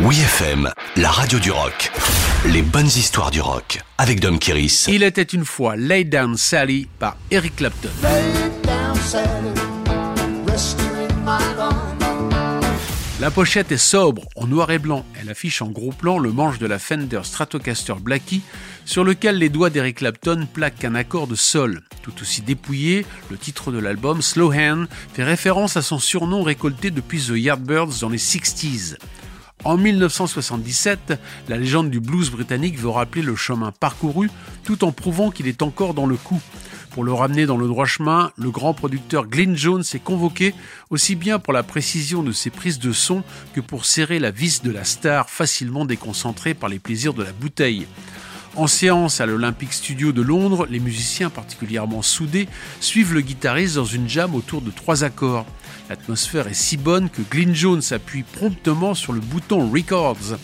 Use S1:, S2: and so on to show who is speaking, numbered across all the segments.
S1: Oui FM, la radio du rock. Les bonnes histoires du rock avec Dom Kiris.
S2: Il était une fois Lay Down Sally par Eric Clapton. La pochette est sobre, en noir et blanc. Elle affiche en gros plan le manche de la Fender Stratocaster Blackie, sur lequel les doigts d'Eric Clapton plaquent un accord de sol. Tout aussi dépouillé, le titre de l'album, Slow Hand, fait référence à son surnom récolté depuis The Yardbirds dans les 60s. En 1977, la légende du blues britannique veut rappeler le chemin parcouru tout en prouvant qu'il est encore dans le coup. Pour le ramener dans le droit chemin, le grand producteur Glyn Jones est convoqué aussi bien pour la précision de ses prises de son que pour serrer la vis de la star facilement déconcentrée par les plaisirs de la bouteille. En séance à l'Olympic Studio de Londres, les musiciens particulièrement soudés suivent le guitariste dans une jam autour de trois accords. L'atmosphère est si bonne que Glyn Jones appuie promptement sur le bouton Records.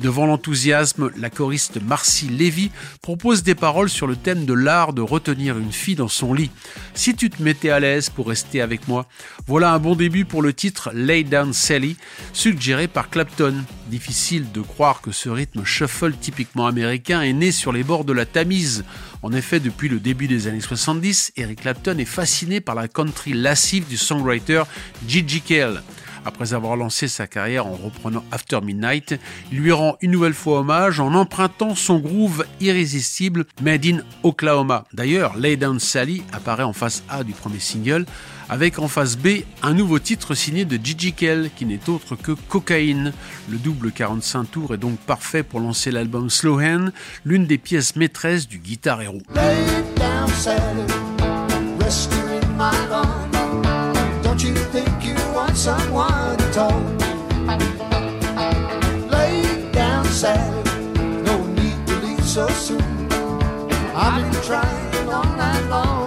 S2: Devant l'enthousiasme, la choriste Marcy Levy propose des paroles sur le thème de l'art de retenir une fille dans son lit. Si tu te mettais à l'aise pour rester avec moi, voilà un bon début pour le titre Lay Down Sally, suggéré par Clapton. Difficile de croire que ce rythme shuffle typiquement américain est né sur les bords de la Tamise. En effet, depuis le début des années 70, Eric Clapton est fasciné par la country lascive du songwriter Gigi Cale. Après avoir lancé sa carrière en reprenant After Midnight, il lui rend une nouvelle fois hommage en empruntant son groove irrésistible Made in Oklahoma. D'ailleurs, Lay Down Sally apparaît en face A du premier single, avec en face B un nouveau titre signé de Gigi Kell qui n'est autre que Cocaine. Le double 45 tours est donc parfait pour lancer l'album Slow Hand, l'une des pièces maîtresses du guitar héros. Someone to talk. Lay down sad, no need to leave so soon. I've been trying all night long